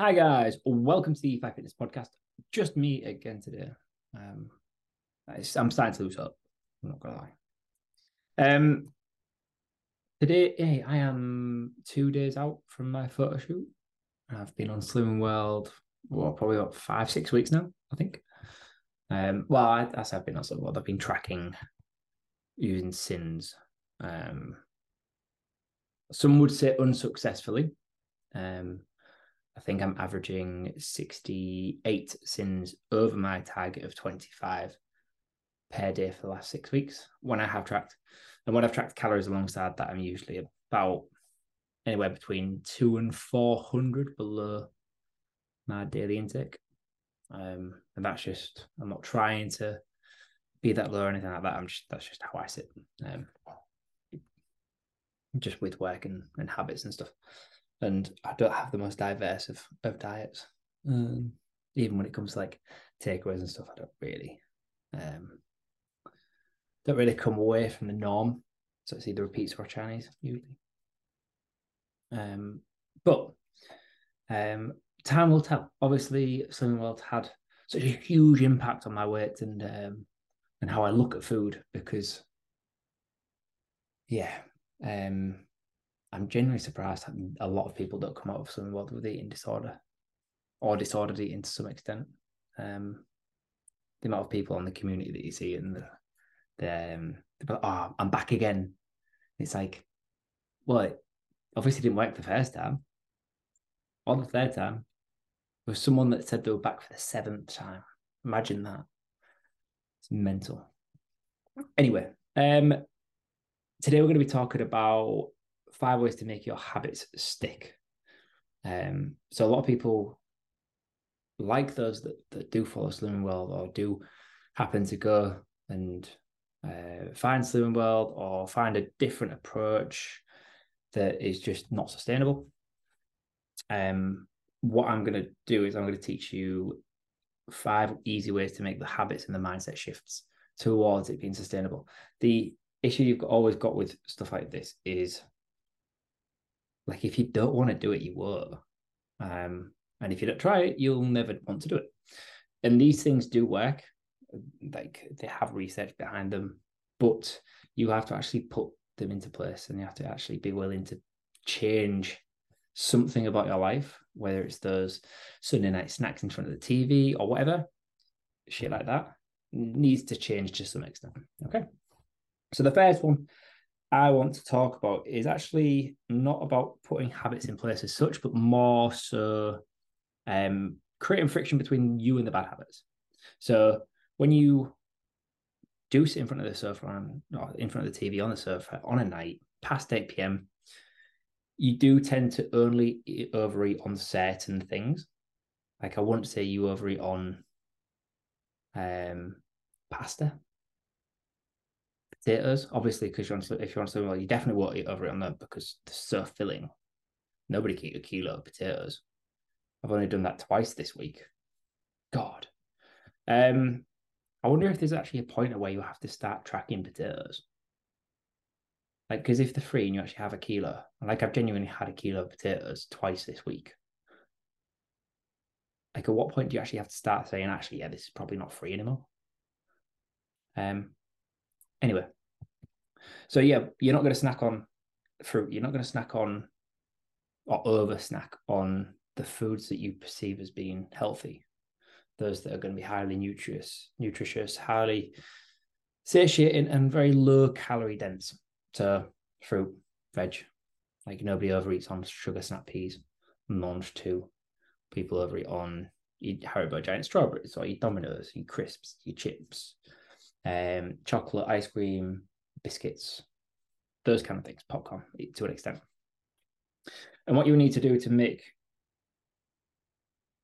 Hi guys, welcome to the Five Fitness Podcast. Just me again today. Um, I'm starting to lose up. I'm not gonna lie. Um, today hey, I am two days out from my photo shoot. I've been on Slimming World, well, probably about five, six weeks now, I think. Um, well, as I've been on Slimming World, I've been tracking using Syns. Um, some would say unsuccessfully. Um, I think I'm averaging 68 Syns over my target of 25 per day for the last six weeks when I have tracked. And when I've tracked calories alongside that, I'm usually about anywhere between two and 400 below my daily intake. Um, and that's just, I'm not trying to be that low or anything like that. I'm just, that's just how I sit. Um, just with work and, and habits and stuff and I don't have the most diverse of, of diets. Um, even when it comes to like takeaways and stuff, I don't really um, don't really come away from the norm. So it's either repeats or Chinese usually. Um, but um, time will tell. Obviously, Slimming World had such a huge impact on my weight and um, and how I look at food because, yeah, um, I'm genuinely surprised a lot of people don't come out of some World with eating disorder or disordered eating to some extent. Um, the amount of people in the community that you see and the, the um, oh, I'm back again. It's like, well, it obviously didn't work the first time or the third time. There was someone that said they were back for the seventh time. Imagine that. It's mental. Anyway, um, today we're going to be talking about five ways to make your habits stick. Um, so a lot of people like those that, that do follow Slimming World or do happen to go and uh, find Slimming World or find a different approach that is just not sustainable. Um, what I'm going to do is I'm going to teach you five easy ways to make the habits and the mindset shifts towards it being sustainable. The issue you've always got with stuff like this is like if you don't want to do it, you will. Um, and if you don't try it, you'll never want to do it. And these things do work. Like they have research behind them, but you have to actually put them into place and you have to actually be willing to change something about your life, whether it's those Sunday night snacks in front of the TV or whatever, shit like that needs to change to some extent. Okay. So the first one I want to talk about is actually not about putting habits in place as such, but more so um, creating friction between you and the bad habits. So when you do sit in front of the sofa on, or in front of the TV on the sofa on a night past 8 p.m., you do tend to only overeat on certain things. Like I won't say you overeat on um, pasta potatoes, obviously, because you're on, if you're on well, you definitely won't eat over it on them because they're so filling. Nobody can eat a kilo of potatoes. I've only done that twice this week. God. Um, I wonder if there's actually a point where you have to start tracking potatoes. Like, because if they're free and you actually have a kilo, like I've genuinely had a kilo of potatoes twice this week. Like, at what point do you actually have to start saying, actually, yeah, this is probably not free anymore? Um, Anyway, so yeah, you're not going to snack on fruit. You're not going to snack on or over snack on the foods that you perceive as being healthy. Those that are going to be highly nutritious, nutritious, highly satiating, and very low calorie dense. So fruit, veg. Like nobody overeats on sugar snap peas. Mangetout. People overeat on eat Haribo giant strawberries or eat Domino's, eat crisps, eat chips, um, chocolate, ice cream, biscuits, those kind of things, popcorn to an extent. And what you need to do to make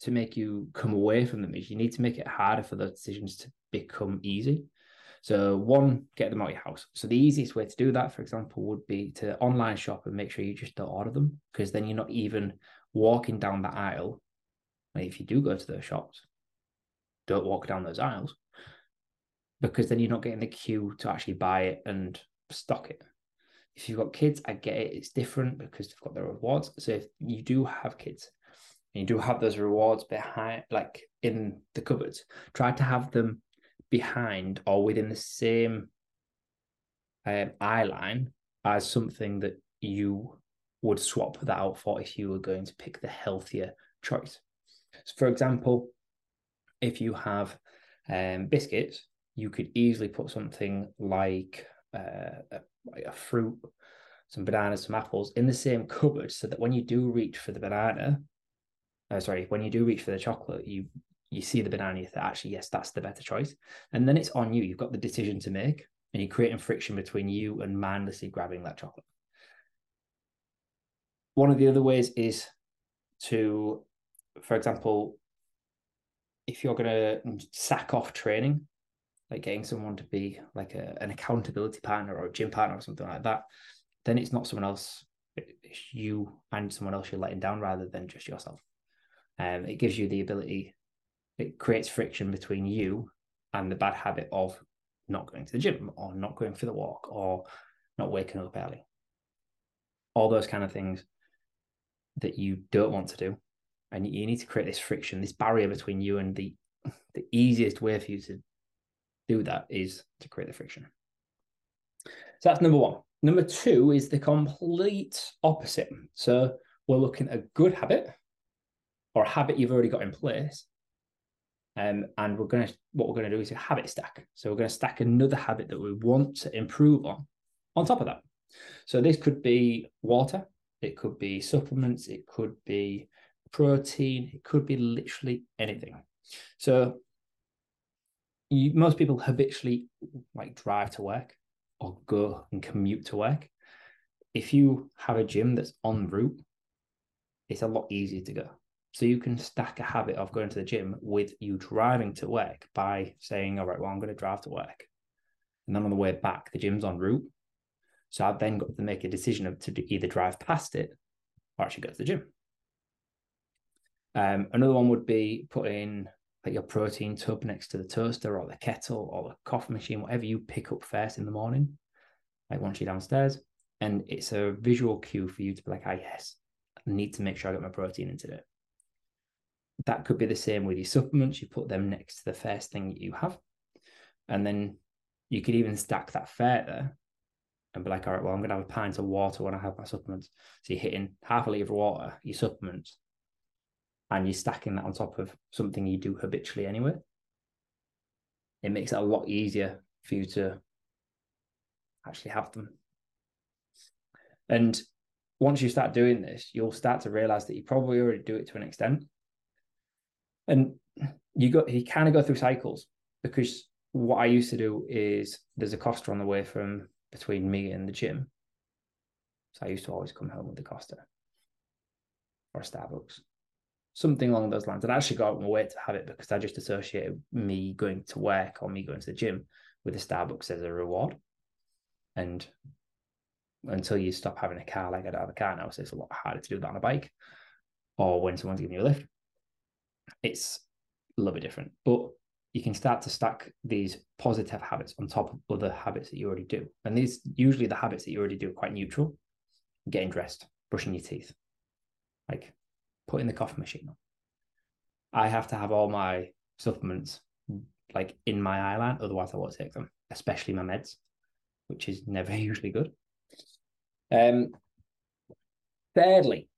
to make you come away from them is you need to make it harder for those decisions to become easy. So one, get them out of your house. So the easiest way to do that, for example, would be to online shop and make sure you just don't order them because then you're not even walking down the aisle. And if you do go to those shops, don't walk down those aisles because then you're not getting the cue to actually buy it and stock it. If you've got kids, I get it, it's different because they've got their rewards. So if you do have kids and you do have those rewards behind, like in the cupboards, try to have them behind or within the same um, eye line as something that you would swap that out for if you were going to pick the healthier choice. So for example, if you have um, biscuits, you could easily put something like, uh, a, a fruit, some bananas, some apples in the same cupboard, so that when you do reach for the banana, uh, sorry, when you do reach for the chocolate, you you see the banana, you think actually yes, that's the better choice, and then it's on you. You've got the decision to make, and you're creating friction between you and mindlessly grabbing that chocolate. One of the other ways is to, for example, if you're going to sack off training, like getting someone to be like a, an accountability partner or a gym partner or something like that, then it's not someone else, it's you and someone else you're letting down rather than just yourself. Um, it gives you the ability, it creates friction between you and the bad habit of not going to the gym or not going for the walk or not waking up early. All those kind of things that you don't want to do. And you need to create this friction, this barrier between you and the the easiest way for you to do that is to create the friction. So that's number one. Number two is the complete opposite. So we're looking at a good habit or a habit you've already got in place. Um, and we're going to, what we're going to do is a habit stack. So we're going to stack another habit that we want to improve on, on top of that. So this could be water, it could be supplements, it could be protein, it could be literally anything. So you, most people habitually like drive to work or go and commute to work. If you have a gym that's en route, it's a lot easier to go. So you can stack a habit of going to the gym with you driving to work by saying, all right, well, I'm going to drive to work. And then on the way back, the gym's en route. So I've then got to make a decision of to either drive past it or actually go to the gym. Um, another one would be putting like your protein tub next to the toaster or the kettle or the coffee machine, whatever you pick up first in the morning, like once you're downstairs. And it's a visual cue for you to be like, ah, yes, I need to make sure I get my protein in today. That could be the same with your supplements. You put them next to the first thing that you have. And then you could even stack that further and be like, all right, well, I'm going to have a pint of water when I have my supplements. So you're hitting half a litre of water, your supplements, and you're stacking that on top of something you do habitually anyway. It makes it a lot easier for you to actually have them. And once you start doing this, you'll start to realize that you probably already do it to an extent. And you go you kind of go through cycles because what I used to do is there's a Costa on the way from between me and the gym. So I used to always come home with the Costa or Starbucks, something along those lines. And I actually got out my way to have it because I just associated me going to work or me going to the gym with the Starbucks as a reward. And until you stop having a car like I don't have a car now, so it's a lot harder to do that on a bike or when someone's giving you a lift it's a little bit different. But you can start to stack these positive habits on top of other habits that you already do. And these usually the habits that you already do are quite neutral. Getting dressed, brushing your teeth, like putting the coffee machine on. I have to have all my supplements like in my eye line, otherwise I won't take them, especially my meds, which is never usually good. Um thirdly,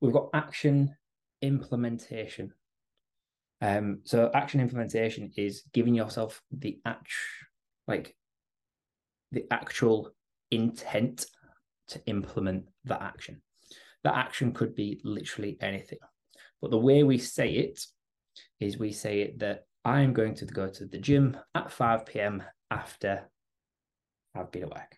we've got action implementation. Um, so action implementation is giving yourself the act like the actual intent to implement that action. That action could be literally anything. But the way we say it is we say it that I am going to go to the gym at 5 p.m. after I've been at work.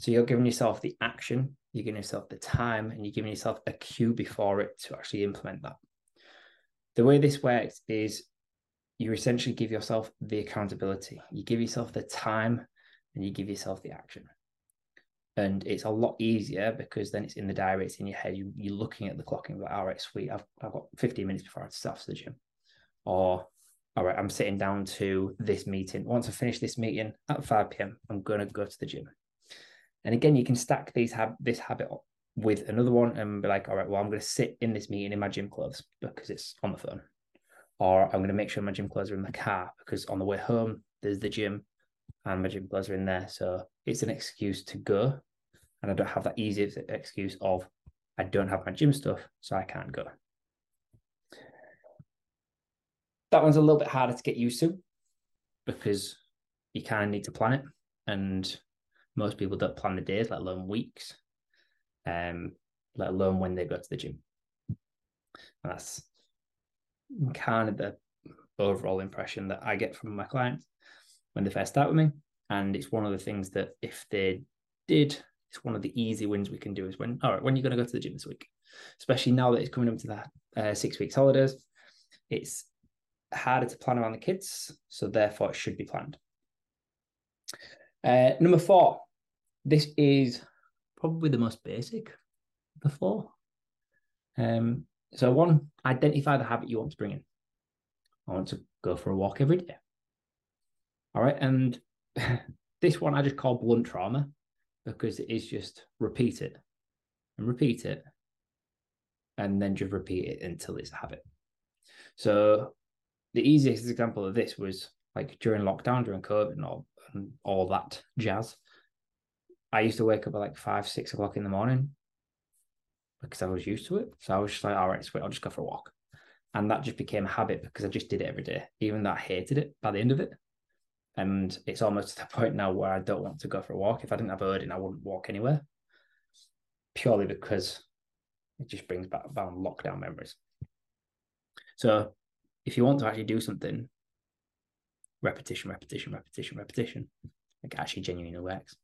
So you're giving yourself the action, you're giving yourself the time, and you're giving yourself a cue before it to actually implement that the way this works is you essentially give yourself the accountability, you give yourself the time, and you give yourself the action. And it's a lot easier because then it's in the diary, it's in your head. You, you're looking at the clock and you're like, all right, sweet, I've, I've got 15 minutes before I start to the gym. Or, all right, I'm sitting down to this meeting. Once I finish this meeting at 5 p.m., I'm going to go to the gym. And again, you can stack these have this habit with another one and be like, all right, well, I'm going to sit in this meeting in my gym clothes because it's on the phone. Or I'm going to make sure my gym clothes are in the car because on the way home, there's the gym and my gym clothes are in there. So it's an excuse to go. And I don't have that easy excuse of I don't have my gym stuff, so I can't go. That one's a little bit harder to get used to because you kind of need to plan it. And most people don't plan the days, let alone weeks, um, let alone when they go to the gym. And that's kind of the overall impression that I get from my clients when they first start with me. And it's one of the things that if they did, it's one of the easy wins we can do is when, all right, when are you're going to go to the gym this week, especially now that it's coming up to that uh, six weeks holidays, it's harder to plan around the kids. So therefore it should be planned. Uh, number four, this is probably the most basic four. Um, so one, identify the habit you want to bring in. I want to go for a walk every day. All right. And this one I just call blunt trauma because it is just repeat it and repeat it and then just repeat it until it's a habit. So the easiest example of this was like during lockdown, during COVID and all, and all that jazz. I used to wake up at like five, six o'clock in the morning because I was used to it. So I was just like, all right, sweet, I'll just go for a walk. And that just became a habit because I just did it every day, even though I hated it by the end of it. And it's almost to the point now where I don't want to go for a walk. If I didn't have Odin, I wouldn't walk anywhere. Purely because it just brings back about lockdown memories. So if you want to actually do something, repetition, repetition, repetition, repetition, it actually genuinely works.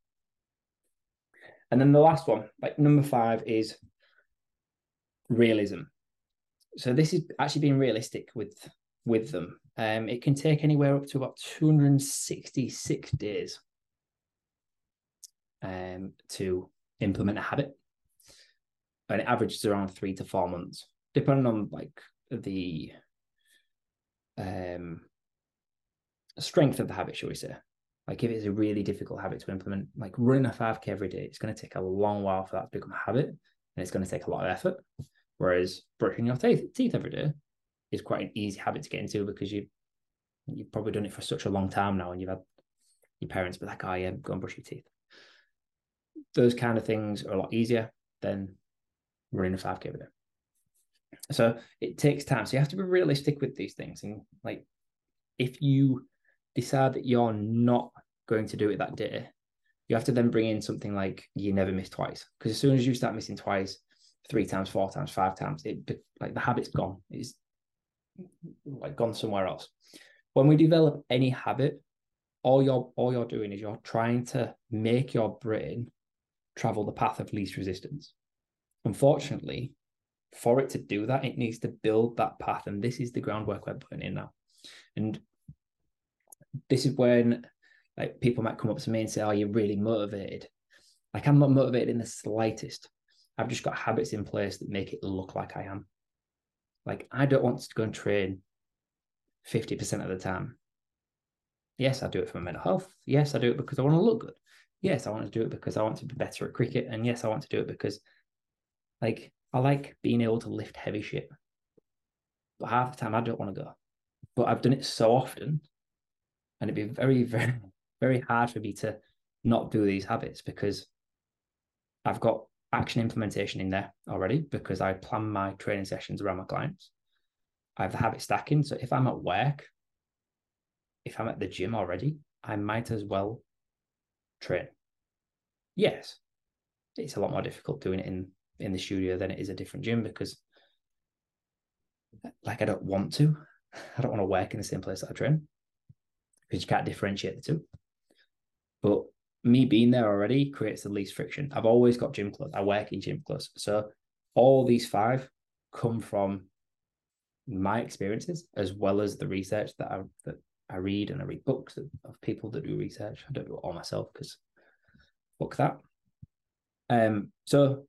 And then the last one, like number five, is realism. So this is actually being realistic with with them. Um, it can take anywhere up to about 266 days um, to implement a habit, and it averages around three to four months, depending on like the um, strength of the habit, shall we say. Like if it's a really difficult habit to implement, like running a 5K every day, it's going to take a long while for that to become a habit and it's going to take a lot of effort. Whereas brushing your teeth, teeth every day is quite an easy habit to get into because you you've probably done it for such a long time now and you've had your parents be like, oh yeah, go and brush your teeth. Those kind of things are a lot easier than running a 5K every day. So it takes time. So you have to be realistic with these things. And like if you decide that you're not going to do it that day, you have to then bring in something like you never miss twice. Because as soon as you start missing twice, three times, four times, five times, it like the habit's gone. It's like gone somewhere else. When we develop any habit, all you're all you're doing is you're trying to make your brain travel the path of least resistance. Unfortunately, for it to do that, it needs to build that path. And this is the groundwork we're putting in now. And this is when like people might come up to me and say, "Are you really motivated?" Like I'm not motivated in the slightest. I've just got habits in place that make it look like I am. Like I don't want to go and train 50% of the time. Yes, I do it for my mental health. Yes, I do it because I want to look good. Yes, I want to do it because I want to be better at cricket. And yes, I want to do it because like I like being able to lift heavy shit. But half the time I don't want to go. But I've done it so often and it'd be very, very, very hard for me to not do these habits because I've got action implementation in there already because I plan my training sessions around my clients. I have the habit stacking. So if I'm at work, if I'm at the gym already, I might as well train. Yes, it's a lot more difficult doing it in in the studio than it is a different gym because like I don't want to. I don't want to work in the same place that I train because you can't differentiate the two. But me being there already creates the least friction. I've always got gym clothes. I work in gym clothes. So all these five come from my experiences as well as the research that I that I read and I read books of, of people that do research. I don't do it all myself because fuck that. Um so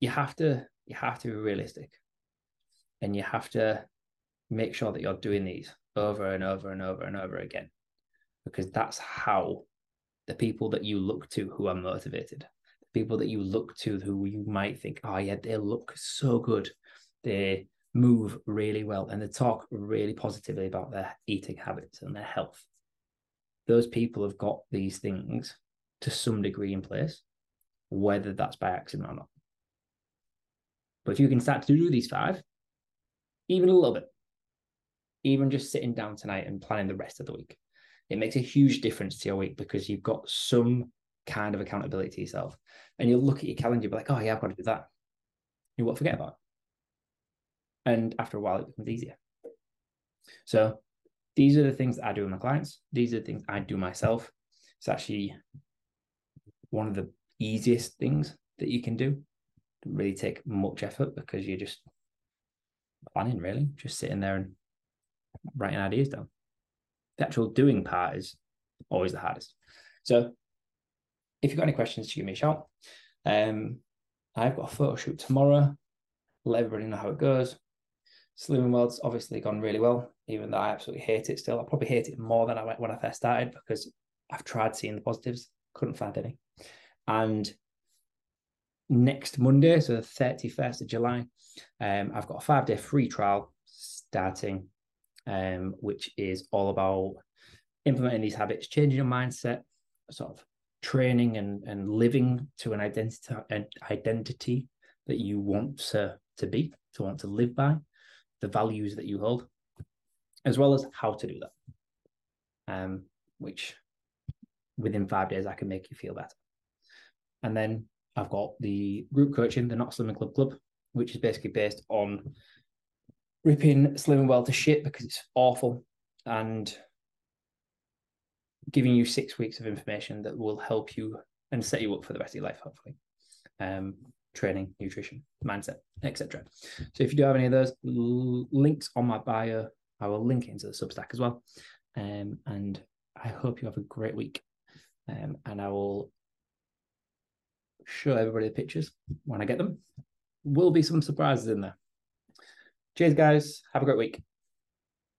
you have to you have to be realistic and you have to make sure that you're doing these over and over and over and over again because that's how the people that you look to who are motivated the people that you look to who you might think, oh yeah, they look so good. They move really well and they talk really positively about their eating habits and their health. Those people have got these things to some degree in place, whether that's by accident or not. But if you can start to do these five, even a little bit, even just sitting down tonight and planning the rest of the week, it makes a huge difference to your week because you've got some kind of accountability to yourself. And you'll look at your calendar, be like, oh, yeah, I've got to do that. You won't forget about it. And after a while, it becomes easier. So these are the things that I do with my clients. These are the things I do myself. It's actually one of the easiest things that you can do. really take much effort because you're just planning, really, just sitting there and writing ideas down. The actual doing part is always the hardest. So if you've got any questions, give me a shout. Um, I've got a photo shoot tomorrow. Let everybody know how it goes. Slimming World's obviously gone really well, even though I absolutely hate it still. I probably hate it more than I went when I first started because I've tried seeing the positives, couldn't find any. And next Monday, so the 31st of July, um, I've got a five day free trial starting, um, which is all about implementing these habits, changing your mindset, sort of training and, and living to an identity, an identity that you want to, to be, to want to live by, the values that you hold, as well as how to do that. Um, which within five days I can make you feel better. And then I've got the group coaching, the Not Slimming Club Club, which is basically based on ripping Slimming World to shit because it's awful and giving you six weeks of information that will help you and set you up for the rest of your life, hopefully. Um, training, nutrition, mindset, etc. So if you do have any of those l- links on my bio, I will link it into the Substack as well. Um, and I hope you have a great week. Um, and I will show everybody the pictures when I get them. Will be some surprises in there. Cheers, guys. Have a great week.